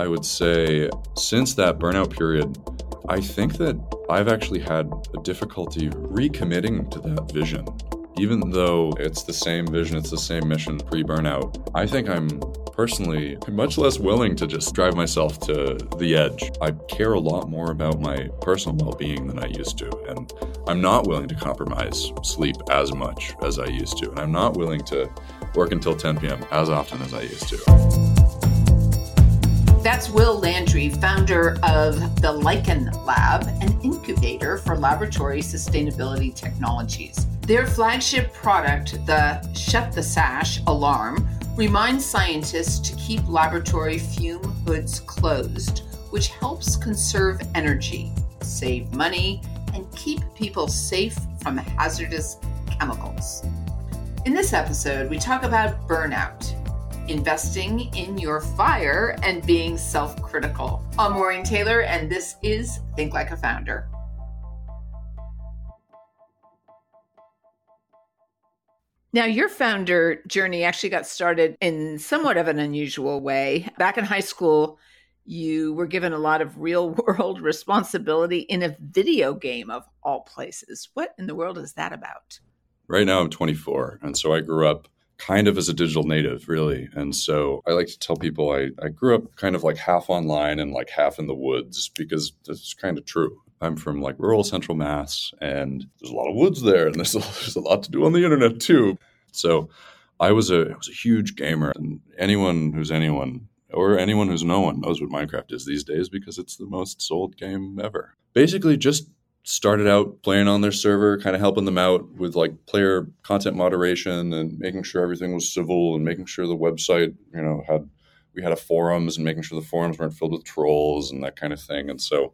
I would say since that burnout period, I think that I've actually had a difficulty recommitting to that vision. Even though it's the same vision, it's the same mission pre burnout, I think I'm personally much less willing to just drive myself to the edge. I care a lot more about my personal well being than I used to. And I'm not willing to compromise sleep as much as I used to. And I'm not willing to work until 10 p.m. as often as I used to. That's Will Landry, founder of the Lichen Lab, an incubator for laboratory sustainability technologies. Their flagship product, the Shut the Sash alarm, reminds scientists to keep laboratory fume hoods closed, which helps conserve energy, save money, and keep people safe from hazardous chemicals. In this episode, we talk about burnout investing in your fire, and being self critical. I'm Maureen Taylor, and this is Think Like a Founder. Now, your founder journey actually got started in somewhat of an unusual way. Back in high school, you were given a lot of real world responsibility in a video game of all places. What in the world is that about? Right now, I'm 24. And so I grew up kind of as a digital native, really. And so I like to tell people I, I grew up kind of like half online and like half in the woods because that's kind of true. I'm from like rural central Mass, and there's a lot of woods there, and there's a, there's a lot to do on the internet too. So I was a I was a huge gamer, and anyone who's anyone or anyone who's no one knows what Minecraft is these days because it's the most sold game ever. Basically, just started out playing on their server, kind of helping them out with like player content moderation and making sure everything was civil and making sure the website, you know, had we had a forums and making sure the forums weren't filled with trolls and that kind of thing. And so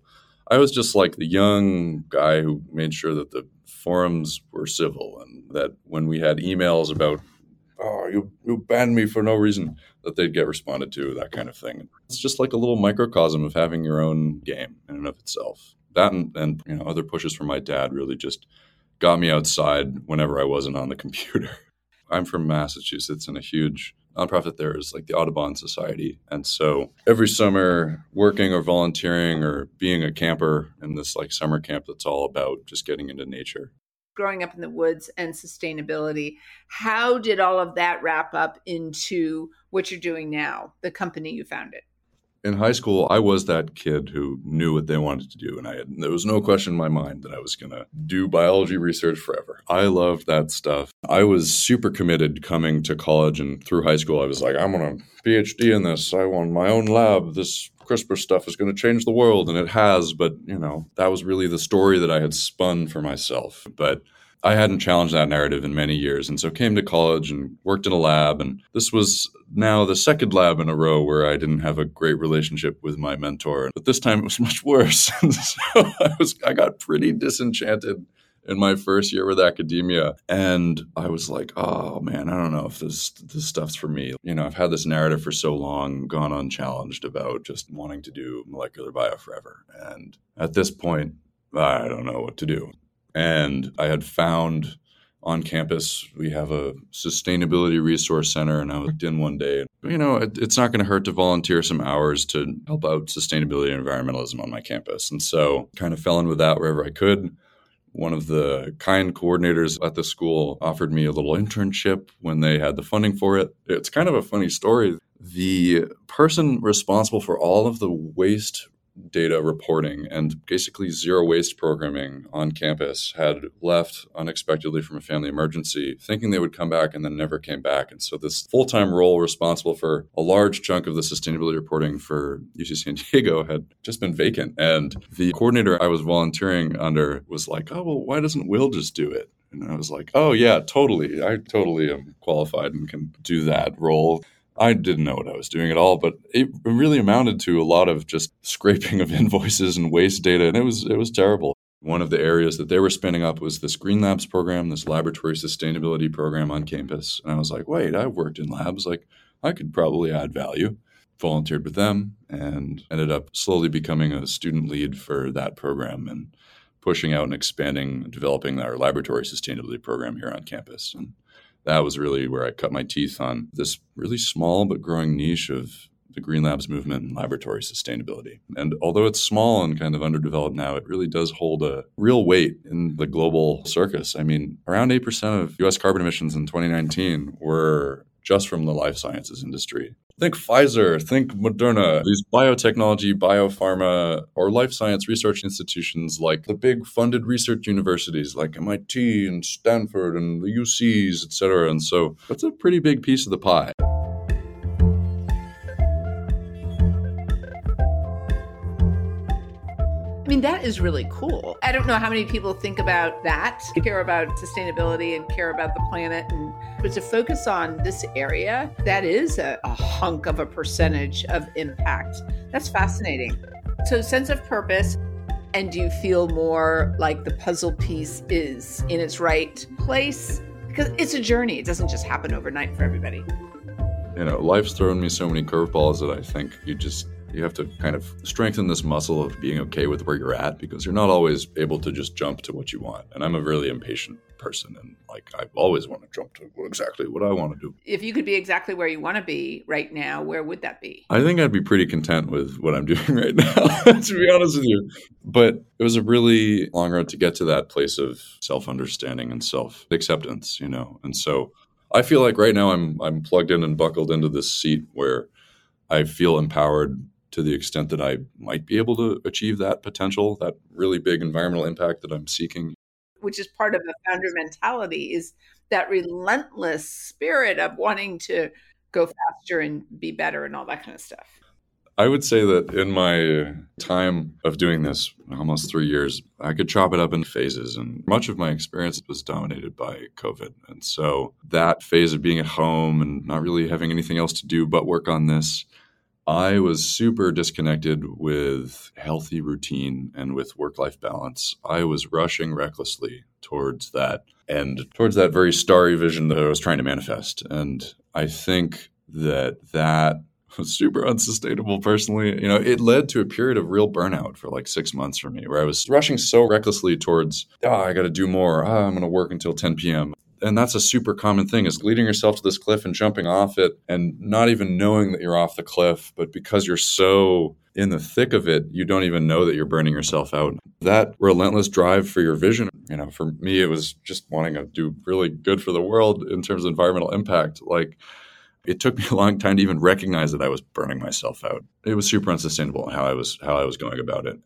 I was just like the young guy who made sure that the forums were civil and that when we had emails about oh you you banned me for no reason that they'd get responded to that kind of thing it's just like a little microcosm of having your own game in and of itself that and, and you know other pushes from my dad really just got me outside whenever I wasn't on the computer. I'm from Massachusetts, and a huge nonprofit there is like the Audubon Society. And so every summer, working or volunteering or being a camper in this like summer camp that's all about just getting into nature. Growing up in the woods and sustainability, how did all of that wrap up into what you're doing now, the company you founded? In high school, I was that kid who knew what they wanted to do, and I had, there was no question in my mind that I was going to do biology research forever. I loved that stuff. I was super committed coming to college and through high school. I was like, I'm going to PhD in this. I want my own lab. This CRISPR stuff is going to change the world, and it has. But you know, that was really the story that I had spun for myself. But I hadn't challenged that narrative in many years. And so came to college and worked in a lab. And this was now the second lab in a row where I didn't have a great relationship with my mentor. But this time it was much worse. and so I was I got pretty disenchanted in my first year with academia. And I was like, oh man, I don't know if this this stuff's for me. You know, I've had this narrative for so long, gone unchallenged about just wanting to do molecular bio forever. And at this point, I don't know what to do. And I had found on campus, we have a sustainability resource center, and I looked in one day. You know, it, it's not going to hurt to volunteer some hours to help out sustainability and environmentalism on my campus. And so, kind of fell in with that wherever I could. One of the kind coordinators at the school offered me a little internship when they had the funding for it. It's kind of a funny story. The person responsible for all of the waste data reporting and basically zero waste programming on campus had left unexpectedly from a family emergency, thinking they would come back and then never came back. And so, this full time role responsible for a large chunk of the sustainability reporting for UC San Diego had just been vacant. And the coordinator I was volunteering under was like, oh, well, why doesn't Will just do it? And I was like, oh, yeah, totally. I totally am qualified and can do that role. I didn't know what I was doing at all, but it really amounted to a lot of just scraping of invoices and waste data, and it was it was terrible. One of the areas that they were spinning up was this Green Labs program, this laboratory sustainability program on campus. And I was like, wait, I've worked in labs. Like, I could probably add value. Volunteered with them and ended up slowly becoming a student lead for that program and pushing out and expanding, developing our laboratory sustainability program here on campus. And that was really where I cut my teeth on this really small but growing niche of the Green Labs movement and laboratory sustainability. And although it's small and kind of underdeveloped now, it really does hold a real weight in the global circus. I mean, around 8% of US carbon emissions in 2019 were just from the life sciences industry. Think Pfizer, think Moderna, these biotechnology, biopharma, or life science research institutions like the big funded research universities like MIT and Stanford and the UCs, et cetera. And so that's a pretty big piece of the pie. Mean, that is really cool. I don't know how many people think about that, care about sustainability and care about the planet. And but to focus on this area, that is a, a hunk of a percentage of impact. That's fascinating. So, sense of purpose. And do you feel more like the puzzle piece is in its right place? Because it's a journey, it doesn't just happen overnight for everybody. You know, life's thrown me so many curveballs that I think you just you have to kind of strengthen this muscle of being okay with where you're at because you're not always able to just jump to what you want. And I'm a really impatient person and like I've always want to jump to exactly what I want to do. If you could be exactly where you want to be right now, where would that be? I think I'd be pretty content with what I'm doing right now, to be honest with you. But it was a really long road to get to that place of self-understanding and self-acceptance, you know. And so I feel like right now I'm I'm plugged in and buckled into this seat where I feel empowered to the extent that I might be able to achieve that potential, that really big environmental impact that I'm seeking. Which is part of the founder mentality is that relentless spirit of wanting to go faster and be better and all that kind of stuff. I would say that in my time of doing this, almost three years, I could chop it up in phases. And much of my experience was dominated by COVID. And so that phase of being at home and not really having anything else to do but work on this I was super disconnected with healthy routine and with work life balance. I was rushing recklessly towards that and towards that very starry vision that I was trying to manifest. And I think that that was super unsustainable personally. You know, it led to a period of real burnout for like six months for me where I was rushing so recklessly towards, oh, I got to do more. Oh, I'm going to work until 10 p.m and that's a super common thing is leading yourself to this cliff and jumping off it and not even knowing that you're off the cliff but because you're so in the thick of it you don't even know that you're burning yourself out that relentless drive for your vision you know for me it was just wanting to do really good for the world in terms of environmental impact like it took me a long time to even recognize that I was burning myself out. It was super unsustainable how I was how I was going about it.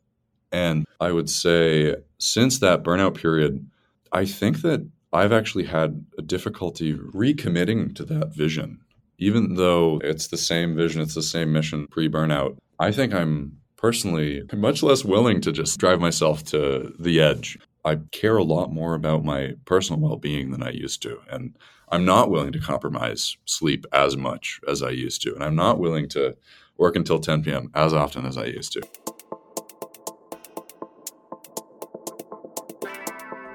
And I would say since that burnout period, I think that I've actually had a difficulty recommitting to that vision. Even though it's the same vision, it's the same mission pre burnout, I think I'm personally much less willing to just drive myself to the edge. I care a lot more about my personal well being than I used to. And I'm not willing to compromise sleep as much as I used to. And I'm not willing to work until 10 p.m. as often as I used to.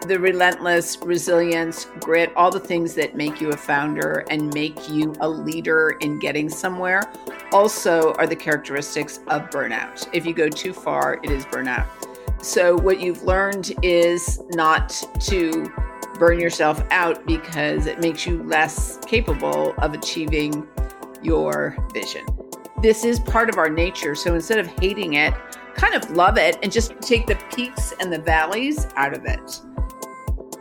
The relentless resilience, grit, all the things that make you a founder and make you a leader in getting somewhere also are the characteristics of burnout. If you go too far, it is burnout. So, what you've learned is not to burn yourself out because it makes you less capable of achieving your vision. This is part of our nature. So, instead of hating it, kind of love it and just take the peaks and the valleys out of it.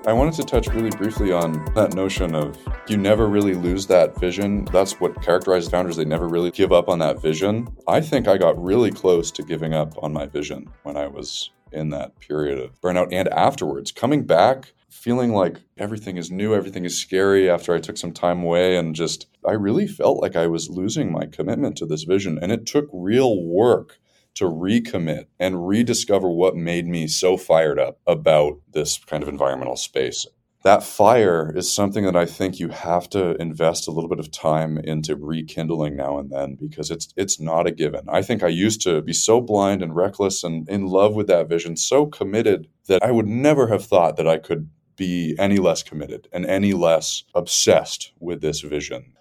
I wanted to touch really briefly on that notion of you never really lose that vision. That's what characterizes founders. They never really give up on that vision. I think I got really close to giving up on my vision when I was in that period of burnout and afterwards. Coming back, feeling like everything is new, everything is scary after I took some time away, and just I really felt like I was losing my commitment to this vision. And it took real work to recommit and rediscover what made me so fired up about this kind of environmental space. That fire is something that I think you have to invest a little bit of time into rekindling now and then because it's it's not a given. I think I used to be so blind and reckless and in love with that vision, so committed that I would never have thought that I could be any less committed and any less obsessed with this vision.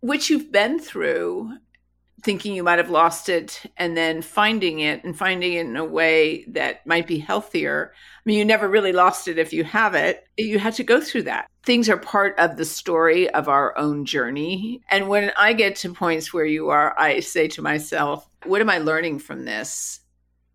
Which you've been through thinking you might have lost it and then finding it and finding it in a way that might be healthier. I mean, you never really lost it if you have it. You had to go through that. Things are part of the story of our own journey. And when I get to points where you are, I say to myself, what am I learning from this?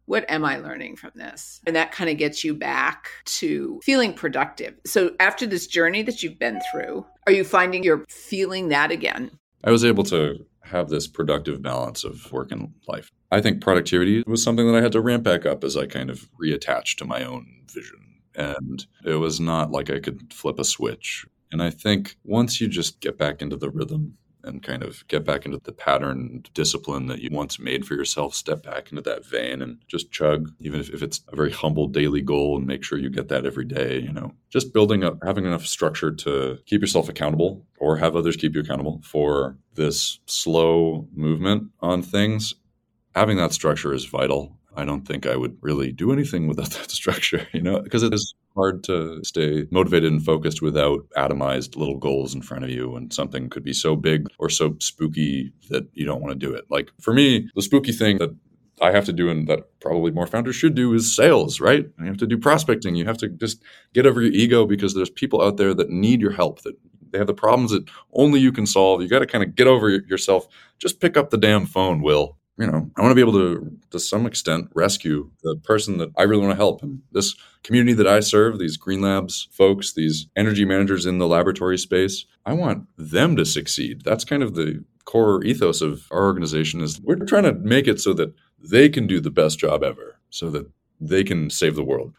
What am I learning from this? And that kind of gets you back to feeling productive. So, after this journey that you've been through, are you finding you're feeling that again? I was able to have this productive balance of work and life. I think productivity was something that I had to ramp back up as I kind of reattached to my own vision. And it was not like I could flip a switch. And I think once you just get back into the rhythm and kind of get back into the pattern discipline that you once made for yourself, step back into that vein and just chug, even if, if it's a very humble daily goal and make sure you get that every day, you know, just building up, having enough structure to keep yourself accountable or have others keep you accountable for this slow movement on things. Having that structure is vital. I don't think I would really do anything without that structure, you know, because it is hard to stay motivated and focused without atomized little goals in front of you and something could be so big or so spooky that you don't want to do it. Like for me, the spooky thing that I have to do and that probably more founders should do is sales, right? You have to do prospecting. You have to just get over your ego because there's people out there that need your help that they have the problems that only you can solve. You got to kind of get over yourself. Just pick up the damn phone, Will you know, I want to be able to, to some extent, rescue the person that I really want to help. And this community that I serve, these Green Labs folks, these energy managers in the laboratory space, I want them to succeed. That's kind of the core ethos of our organization is we're trying to make it so that they can do the best job ever, so that they can save the world.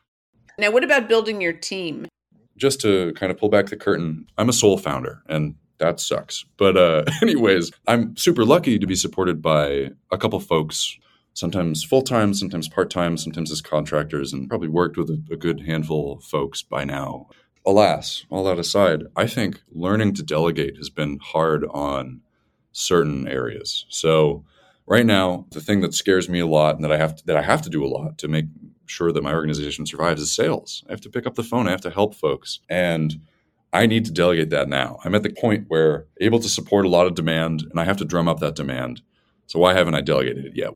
Now, what about building your team? Just to kind of pull back the curtain, I'm a sole founder, and that sucks. But uh, anyways, I'm super lucky to be supported by a couple folks, sometimes full time, sometimes part time, sometimes as contractors, and probably worked with a, a good handful of folks by now. Alas, all that aside, I think learning to delegate has been hard on certain areas. So right now, the thing that scares me a lot and that I have to, that I have to do a lot to make sure that my organization survives is sales. I have to pick up the phone. I have to help folks and I need to delegate that now. I'm at the point where able to support a lot of demand and I have to drum up that demand. So why haven't I delegated it yet?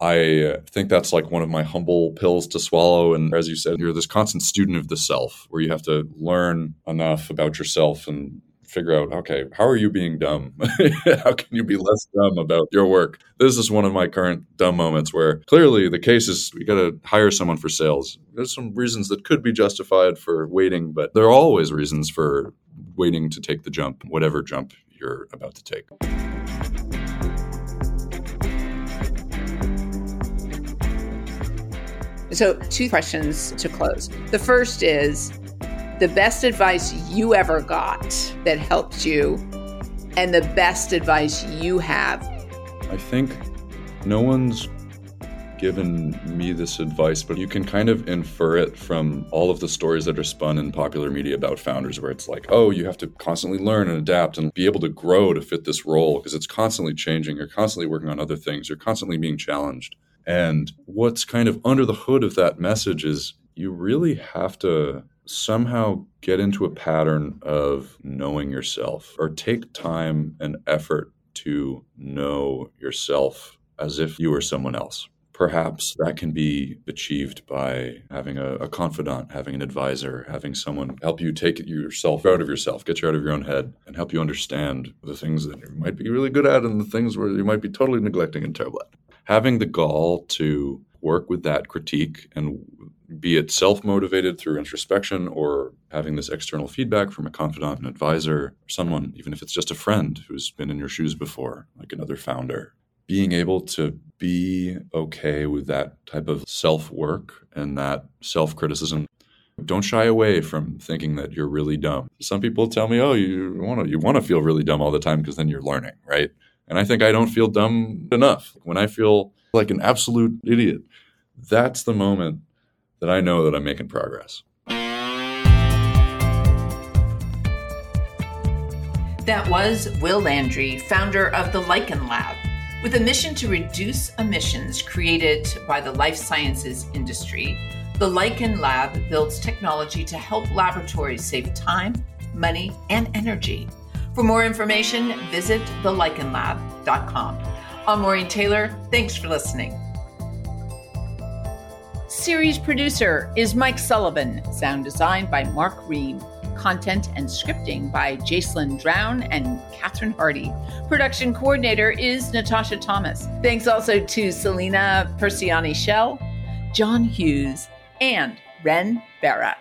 I uh, think that's like one of my humble pills to swallow. And as you said, you're this constant student of the self where you have to learn enough about yourself and figure out okay how are you being dumb? How can you be less dumb about your work? This is one of my current dumb moments where clearly the case is we got to hire someone for sales. There's some reasons that could be justified for waiting but there are always reasons for waiting to take the jump whatever jump you're about to take. So two questions to close. The first is the best advice you ever got that helped you and the best advice you have? I think no one's given me this advice, but you can kind of infer it from all of the stories that are spun in popular media about founders, where it's like, oh, you have to constantly learn and adapt and be able to grow to fit this role because it's constantly changing. You're constantly working on other things, you're constantly being challenged. And what's kind of under the hood of that message is you really have to somehow get into a pattern of knowing yourself or take time and effort to know yourself as if you were someone else. Perhaps that can be achieved by having a, a, confidant, having an advisor, having someone help you take yourself out of yourself, get you out of your own head, and help you understand the things that you might be really good at and the things where you might be totally neglecting and terrible at. Having the gall to work with that critique and be it self motivated through introspection or having this external feedback from a confidant, an advisor, or someone, even if it's just a friend who's been in your shoes before, like another founder. Being able to be okay with that type of self work and that self criticism. Don't shy away from thinking that you're really dumb. Some people tell me, "Oh, you want to you want to feel really dumb all the time because then you're learning, right?" And I think I don't feel dumb enough. When I feel like an absolute idiot, that's the moment that I know that I'm making progress. That was Will Landry, founder of the Lichen Lab. With a mission to reduce emissions created by the life sciences industry, the Lichen Lab builds technology to help laboratories save time, money, and energy. For more information, visit thelichenlab.com. I'm Maureen Taylor. Thanks for listening. Series producer is Mike Sullivan. Sound design by Mark Reed. Content and scripting by Jacelyn Drown and Catherine Hardy. Production coordinator is Natasha Thomas. Thanks also to Selena Persiani Shell, John Hughes, and Ren Barra.